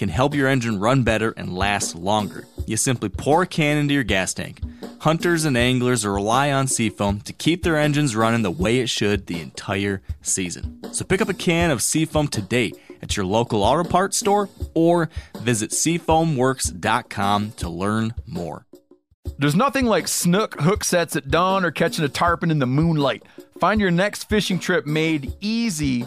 can help your engine run better and last longer. You simply pour a can into your gas tank. Hunters and anglers rely on Seafoam to keep their engines running the way it should the entire season. So pick up a can of Seafoam today at your local auto parts store or visit seafoamworks.com to learn more. There's nothing like snook hook sets at dawn or catching a tarpon in the moonlight. Find your next fishing trip made easy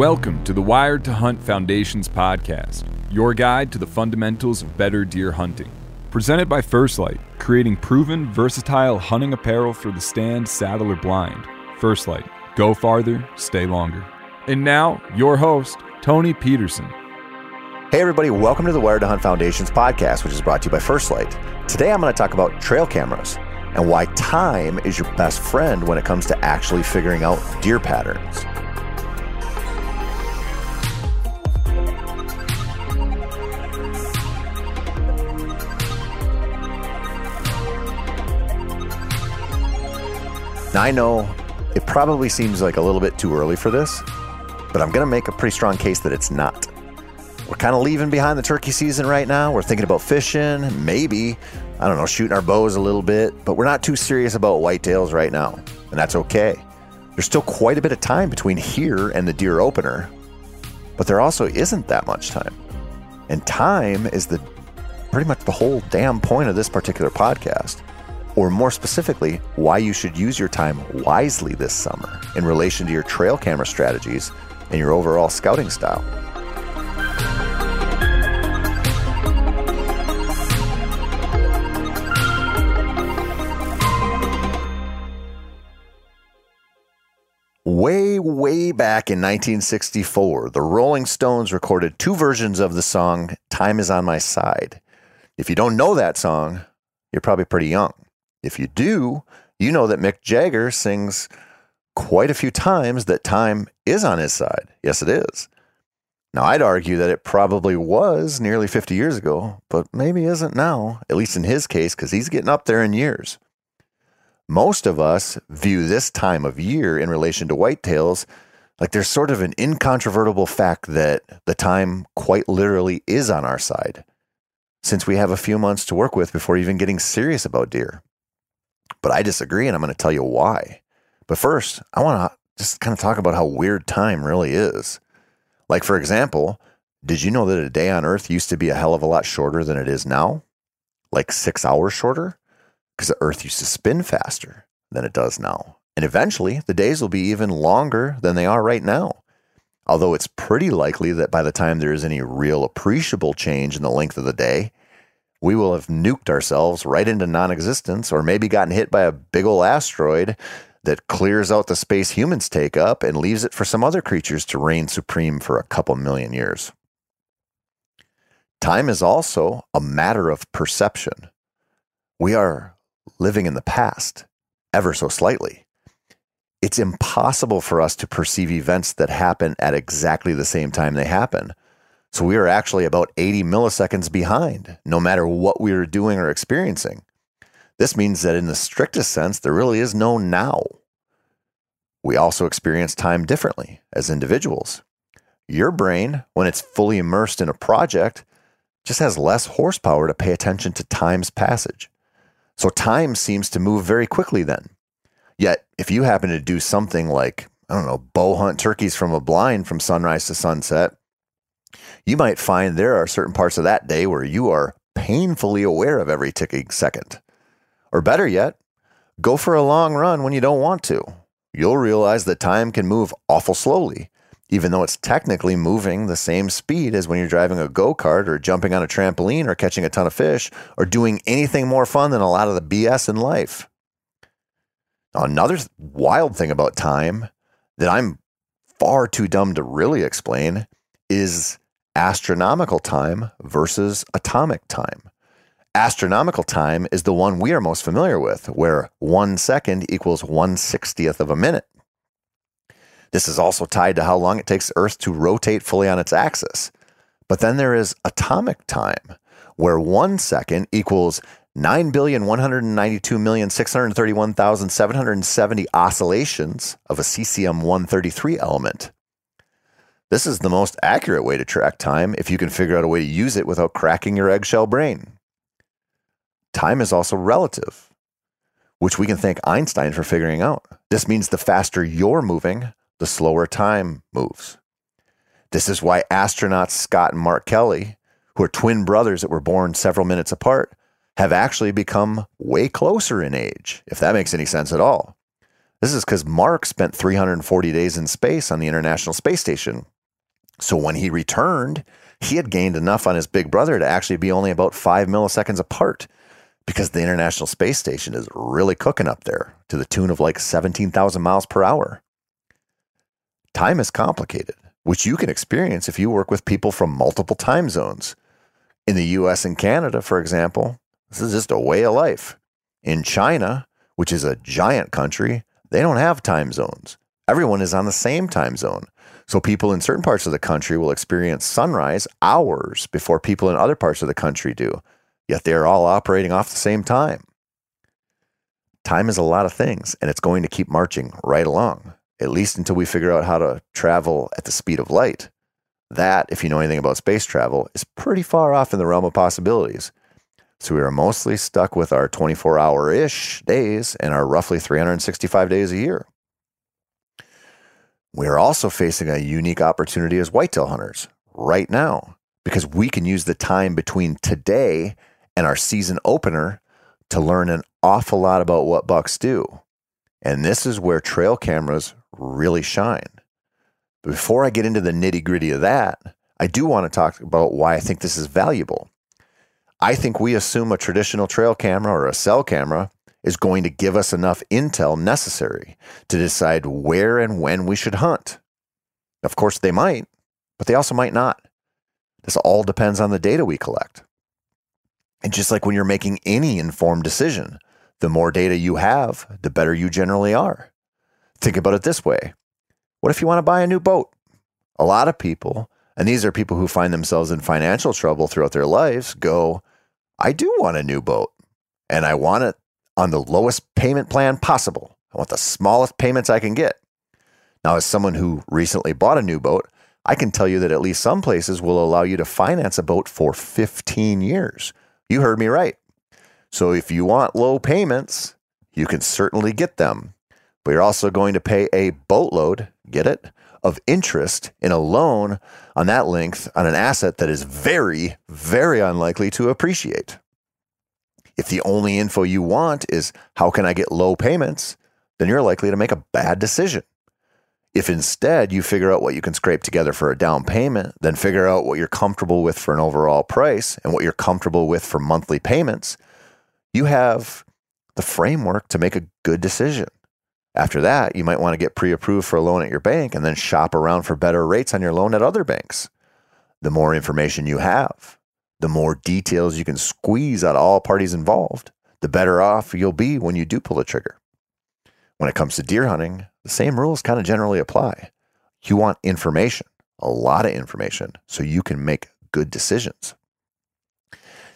Welcome to the Wired to Hunt Foundation's podcast, your guide to the fundamentals of better deer hunting. Presented by First Lite, creating proven, versatile hunting apparel for the stand, saddle, or blind. First Lite, go farther, stay longer. And now, your host, Tony Peterson. Hey, everybody, welcome to the Wired to Hunt Foundation's podcast, which is brought to you by First Lite. Today, I'm going to talk about trail cameras and why time is your best friend when it comes to actually figuring out deer patterns. Now, I know it probably seems like a little bit too early for this, but I'm going to make a pretty strong case that it's not. We're kind of leaving behind the turkey season right now. We're thinking about fishing, maybe, I don't know, shooting our bows a little bit, but we're not too serious about whitetails right now, and that's okay. There's still quite a bit of time between here and the deer opener, but there also isn't that much time. And time is the pretty much the whole damn point of this particular podcast or more specifically, why you should use your time wisely this summer in relation to your trail camera strategies and your overall scouting style. Way, way back in 1964, the Rolling Stones recorded two versions of the song Time is on My Side. If you don't know that song, you're probably pretty young. If you do, you know that Mick Jagger sings quite a few times that time is on his side. Yes, it is. Now, I'd argue that it probably was nearly 50 years ago, but maybe isn't now, at least in his case, because he's getting up there in years. Most of us view this time of year in relation to whitetails like there's sort of an incontrovertible fact that the time quite literally is on our side, since we have a few months to work with before even getting serious about deer. But I disagree, and I'm going to tell you why. But first, I want to just kind of talk about how weird time really is. Like, for example, did you know that a day on Earth used to be a hell of a lot shorter than it is now? Like six hours shorter? Because the Earth used to spin faster than it does now. And eventually, the days will be even longer than they are right now. Although it's pretty likely that by the time there is any real appreciable change in the length of the day, we will have nuked ourselves right into non existence or maybe gotten hit by a big ol' asteroid that clears out the space humans take up and leaves it for some other creatures to reign supreme for a couple million years. Time is also a matter of perception. We are living in the past, ever so slightly. It's impossible for us to perceive events that happen at exactly the same time they happen. So we are actually about 80 milliseconds behind, no matter what we are doing or experiencing. This means that in the strictest sense, there really is no now. We also experience time differently as individuals. your brain, when it's fully immersed in a project, just has less horsepower to pay attention to time's passage. So time seems to move very quickly then. Yet, if you happen to do something like, I don't know, bow hunt turkeys from a blind from sunrise to sunset, you might find there are certain parts of that day where you are painfully aware of every ticking second. Or better yet, go for a long run when you don't want to. You'll realize that time can move awful slowly, even though it's technically moving the same speed as when you're driving a go kart or jumping on a trampoline or catching a ton of fish or doing anything more fun than a lot of the BS in life. Another wild thing about time that I'm far too dumb to really explain is astronomical time versus atomic time. Astronomical time is the one we are most familiar with, where one second equals one sixtieth of a minute. This is also tied to how long it takes Earth to rotate fully on its axis. But then there is atomic time, where one second equals 9,192,631,770 oscillations of a cesium 133 element. This is the most accurate way to track time if you can figure out a way to use it without cracking your eggshell brain. Time is also relative, which we can thank Einstein for figuring out. This means the faster you're moving, the slower time moves. This is why astronauts Scott and Mark Kelly, who are twin brothers that were born several minutes apart, have actually become way closer in age, if that makes any sense at all. This is because Mark spent 340 days in space on the International Space Station, so when he returned, he had gained enough on his big brother to actually be only about five milliseconds apart because the International Space Station is really cooking up there to the tune of like 17,000 miles per hour. Time is complicated, which you can experience if you work with people from multiple time zones. In the US and Canada, for example, this is just a way of life. In China, which is a giant country, they don't have time zones. Everyone is on the same time zone. So people in certain parts of the country will experience sunrise hours before people in other parts of the country do, yet they're all operating off the same time. Time is a lot of things, and it's going to keep marching right along, at least until we figure out how to travel at the speed of light. That, if you know anything about space travel, is pretty far off in the realm of possibilities. So we are mostly stuck with our 24 hour ish days and our roughly 365 days a year. We are also facing a unique opportunity as whitetail hunters right now because we can use the time between today and our season opener to learn an awful lot about what bucks do. And this is where trail cameras really shine. But Before I get into the nitty gritty of that, I do want to talk about why I think this is valuable. I think we assume a traditional trail camera or a cell camera is going to give us enough intel necessary to decide where and when we should hunt. Of course, they might, but they also might not. This all depends on the data we collect. And just like when you're making any informed decision, the more data you have, the better you generally are. Think about it this way What if you want to buy a new boat? A lot of people, and these are people who find themselves in financial trouble throughout their lives, go, I do want a new boat, and I want it on the lowest payment plan possible. I want the smallest payments I can get. Now, as someone who recently bought a new boat, I can tell you that at least some places will allow you to finance a boat for 15 years. You heard me right. So if you want low payments, you can certainly get them. But you're also going to pay a boatload, get it, of interest in a loan on that length on an asset that is very, very unlikely to appreciate. If the only info you want is how can I get low payments, then you're likely to make a bad decision. If instead you figure out what you can scrape together for a down payment, then figure out what you're comfortable with for an overall price and what you're comfortable with for monthly payments, you have the framework to make a good decision. After that, you might want to get pre approved for a loan at your bank and then shop around for better rates on your loan at other banks. The more information you have, the more details you can squeeze out of all parties involved, the better off you'll be when you do pull the trigger. When it comes to deer hunting, the same rules kind of generally apply. You want information, a lot of information, so you can make good decisions.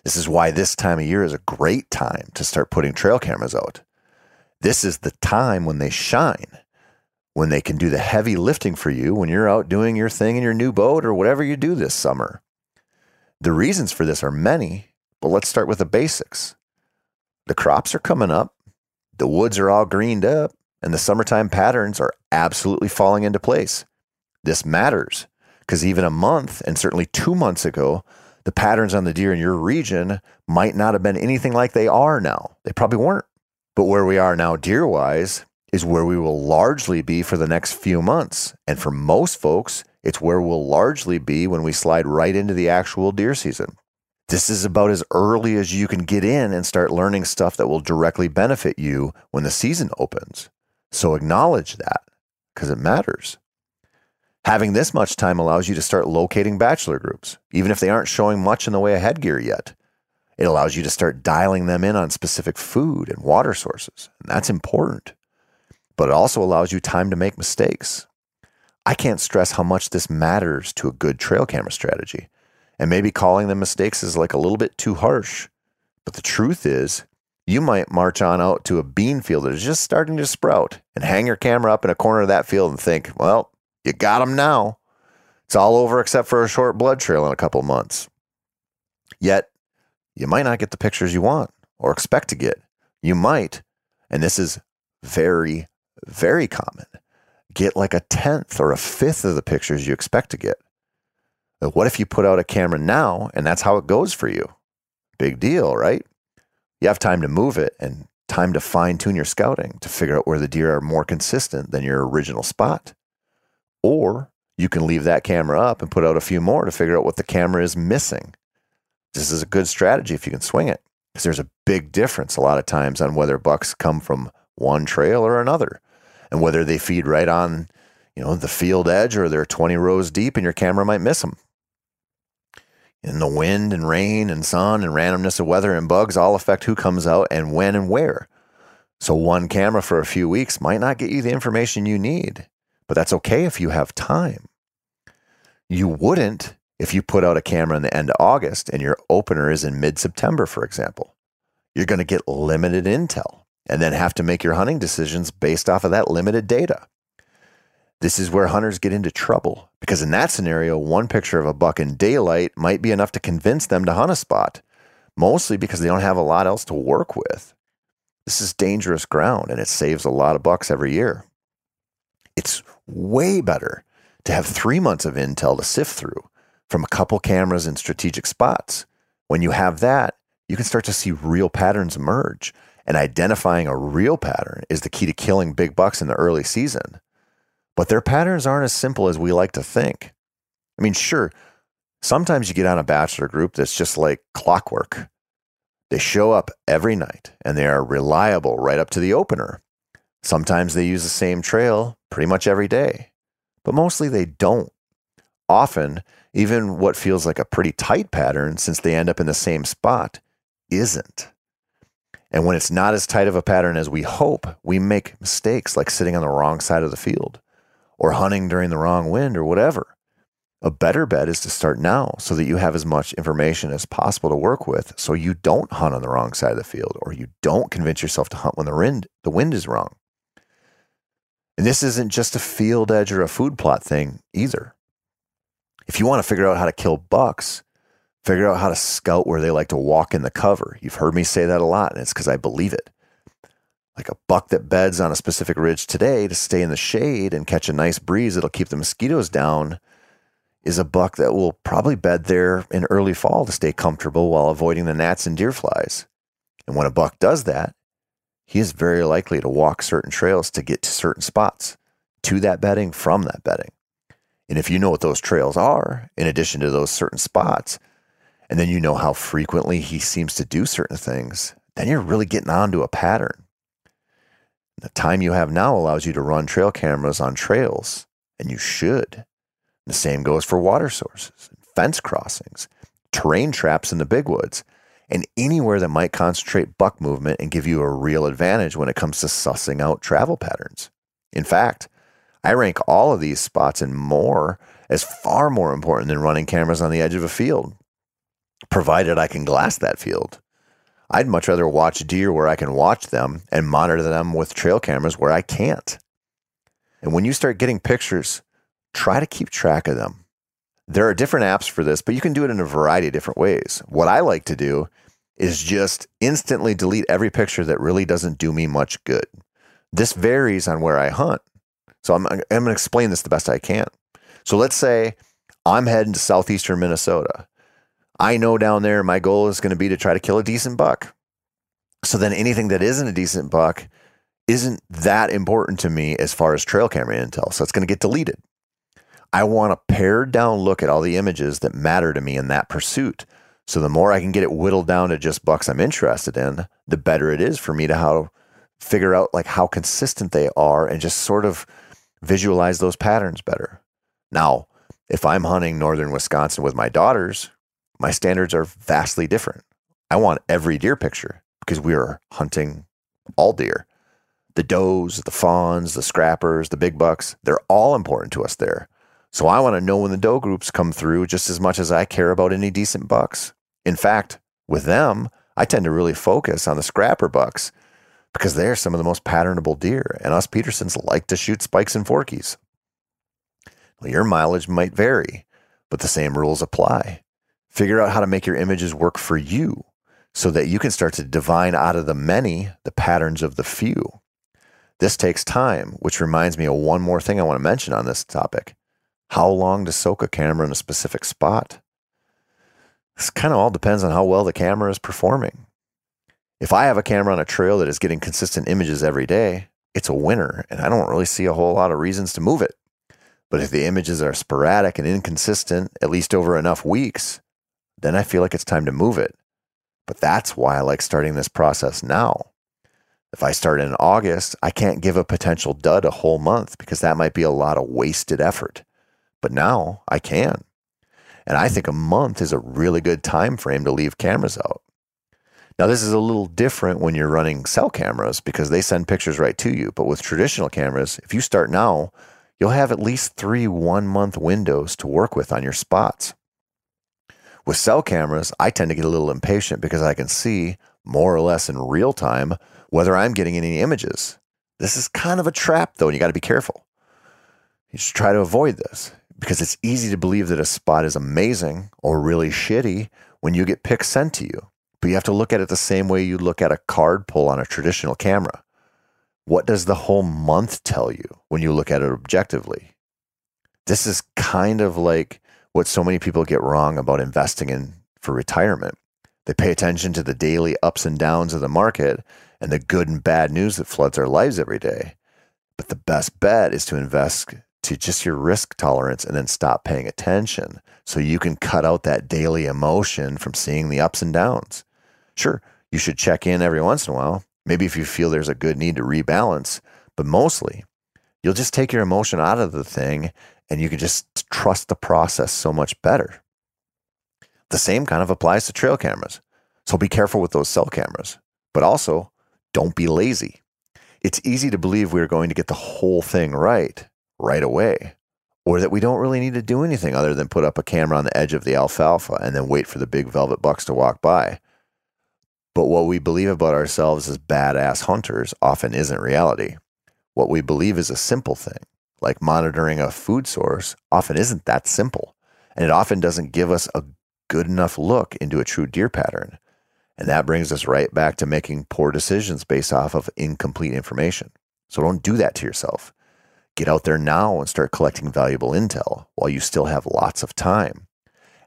This is why this time of year is a great time to start putting trail cameras out. This is the time when they shine, when they can do the heavy lifting for you when you're out doing your thing in your new boat or whatever you do this summer. The reasons for this are many, but let's start with the basics. The crops are coming up, the woods are all greened up, and the summertime patterns are absolutely falling into place. This matters because even a month and certainly two months ago, the patterns on the deer in your region might not have been anything like they are now. They probably weren't. But where we are now, deer wise, is where we will largely be for the next few months. And for most folks, it's where we'll largely be when we slide right into the actual deer season. This is about as early as you can get in and start learning stuff that will directly benefit you when the season opens. So acknowledge that because it matters. Having this much time allows you to start locating bachelor groups, even if they aren't showing much in the way of headgear yet. It allows you to start dialing them in on specific food and water sources, and that's important but it also allows you time to make mistakes. I can't stress how much this matters to a good trail camera strategy. And maybe calling them mistakes is like a little bit too harsh. But the truth is, you might march on out to a bean field that is just starting to sprout and hang your camera up in a corner of that field and think, well, you got them now. It's all over except for a short blood trail in a couple months. Yet, you might not get the pictures you want or expect to get. You might, and this is very, very common. Get like a tenth or a fifth of the pictures you expect to get. But what if you put out a camera now and that's how it goes for you? Big deal, right? You have time to move it and time to fine tune your scouting to figure out where the deer are more consistent than your original spot. Or you can leave that camera up and put out a few more to figure out what the camera is missing. This is a good strategy if you can swing it because there's a big difference a lot of times on whether bucks come from one trail or another and whether they feed right on, you know, the field edge or they're 20 rows deep and your camera might miss them. And the wind and rain and sun and randomness of weather and bugs all affect who comes out and when and where. So one camera for a few weeks might not get you the information you need, but that's okay if you have time. You wouldn't if you put out a camera in the end of August and your opener is in mid September, for example. You're going to get limited intel and then have to make your hunting decisions based off of that limited data. This is where hunters get into trouble because in that scenario, one picture of a buck in daylight might be enough to convince them to hunt a spot, mostly because they don't have a lot else to work with. This is dangerous ground and it saves a lot of bucks every year. It's way better to have three months of intel to sift through from a couple cameras in strategic spots. When you have that, you can start to see real patterns emerge and identifying a real pattern is the key to killing big bucks in the early season. But their patterns aren't as simple as we like to think. I mean, sure, sometimes you get on a bachelor group that's just like clockwork. They show up every night and they are reliable right up to the opener. Sometimes they use the same trail pretty much every day, but mostly they don't. Often, even what feels like a pretty tight pattern, since they end up in the same spot, isn't. And when it's not as tight of a pattern as we hope, we make mistakes like sitting on the wrong side of the field or hunting during the wrong wind or whatever. A better bet is to start now so that you have as much information as possible to work with so you don't hunt on the wrong side of the field or you don't convince yourself to hunt when the wind, the wind is wrong. And this isn't just a field edge or a food plot thing either. If you want to figure out how to kill bucks, Figure out how to scout where they like to walk in the cover. You've heard me say that a lot, and it's because I believe it. Like a buck that beds on a specific ridge today to stay in the shade and catch a nice breeze that'll keep the mosquitoes down is a buck that will probably bed there in early fall to stay comfortable while avoiding the gnats and deer flies. And when a buck does that, he is very likely to walk certain trails to get to certain spots, to that bedding, from that bedding. And if you know what those trails are, in addition to those certain spots, and then you know how frequently he seems to do certain things, then you're really getting onto a pattern. The time you have now allows you to run trail cameras on trails, and you should. The same goes for water sources, fence crossings, terrain traps in the big woods, and anywhere that might concentrate buck movement and give you a real advantage when it comes to sussing out travel patterns. In fact, I rank all of these spots and more as far more important than running cameras on the edge of a field provided I can glass that field. I'd much rather watch deer where I can watch them and monitor them with trail cameras where I can't. And when you start getting pictures, try to keep track of them. There are different apps for this, but you can do it in a variety of different ways. What I like to do is just instantly delete every picture that really doesn't do me much good. This varies on where I hunt. So I'm, I'm going to explain this the best I can. So let's say I'm heading to southeastern Minnesota. I know down there my goal is going to be to try to kill a decent buck. So then anything that isn't a decent buck isn't that important to me as far as trail camera intel. So it's going to get deleted. I want a pared down look at all the images that matter to me in that pursuit. So the more I can get it whittled down to just bucks I'm interested in, the better it is for me to how figure out like how consistent they are and just sort of visualize those patterns better. Now, if I'm hunting northern Wisconsin with my daughters, my standards are vastly different. I want every deer picture because we are hunting all deer. The does, the fawns, the scrappers, the big bucks, they're all important to us there. So I want to know when the doe groups come through just as much as I care about any decent bucks. In fact, with them, I tend to really focus on the scrapper bucks because they're some of the most patternable deer, and us Petersons like to shoot spikes and forkies. Well, your mileage might vary, but the same rules apply. Figure out how to make your images work for you so that you can start to divine out of the many the patterns of the few. This takes time, which reminds me of one more thing I want to mention on this topic. How long to soak a camera in a specific spot? This kind of all depends on how well the camera is performing. If I have a camera on a trail that is getting consistent images every day, it's a winner, and I don't really see a whole lot of reasons to move it. But if the images are sporadic and inconsistent, at least over enough weeks, then I feel like it's time to move it. But that's why I like starting this process now. If I start in August, I can't give a potential dud a whole month because that might be a lot of wasted effort. But now I can. And I think a month is a really good time frame to leave cameras out. Now, this is a little different when you're running cell cameras because they send pictures right to you. But with traditional cameras, if you start now, you'll have at least three one month windows to work with on your spots. With cell cameras, I tend to get a little impatient because I can see more or less in real time whether I'm getting any images. This is kind of a trap, though, and you got to be careful. You should try to avoid this because it's easy to believe that a spot is amazing or really shitty when you get pics sent to you. But you have to look at it the same way you look at a card pull on a traditional camera. What does the whole month tell you when you look at it objectively? This is kind of like what so many people get wrong about investing in for retirement. They pay attention to the daily ups and downs of the market and the good and bad news that floods our lives every day. But the best bet is to invest to just your risk tolerance and then stop paying attention so you can cut out that daily emotion from seeing the ups and downs. Sure, you should check in every once in a while, maybe if you feel there's a good need to rebalance, but mostly you'll just take your emotion out of the thing and you can just trust the process so much better. The same kind of applies to trail cameras. So be careful with those cell cameras, but also don't be lazy. It's easy to believe we're going to get the whole thing right right away, or that we don't really need to do anything other than put up a camera on the edge of the alfalfa and then wait for the big velvet bucks to walk by. But what we believe about ourselves as badass hunters often isn't reality. What we believe is a simple thing, like monitoring a food source, often isn't that simple. And it often doesn't give us a good enough look into a true deer pattern. And that brings us right back to making poor decisions based off of incomplete information. So don't do that to yourself. Get out there now and start collecting valuable intel while you still have lots of time.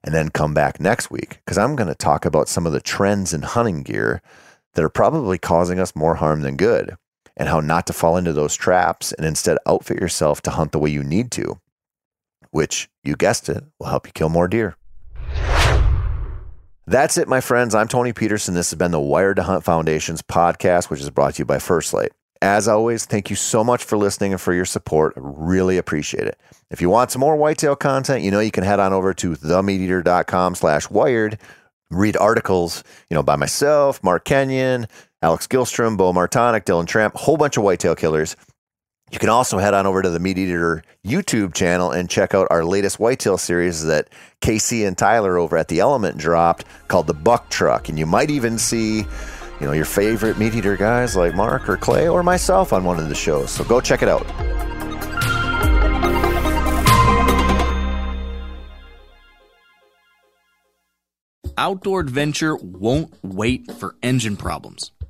And then come back next week because I'm going to talk about some of the trends in hunting gear that are probably causing us more harm than good and how not to fall into those traps and instead outfit yourself to hunt the way you need to, which, you guessed it, will help you kill more deer. That's it, my friends. I'm Tony Peterson. This has been the Wired to Hunt Foundation's podcast, which is brought to you by First Lite. As always, thank you so much for listening and for your support. I really appreciate it. If you want some more whitetail content, you know you can head on over to themeateater.com slash wired, read articles, you know, by myself, Mark Kenyon, Alex Gilstrom, Bo Martonic, Dylan Tramp, whole bunch of whitetail killers. You can also head on over to the Meat Eater YouTube channel and check out our latest whitetail series that Casey and Tyler over at The Element dropped called The Buck Truck. And you might even see, you know, your favorite meat eater guys like Mark or Clay or myself on one of the shows. So go check it out. Outdoor adventure won't wait for engine problems.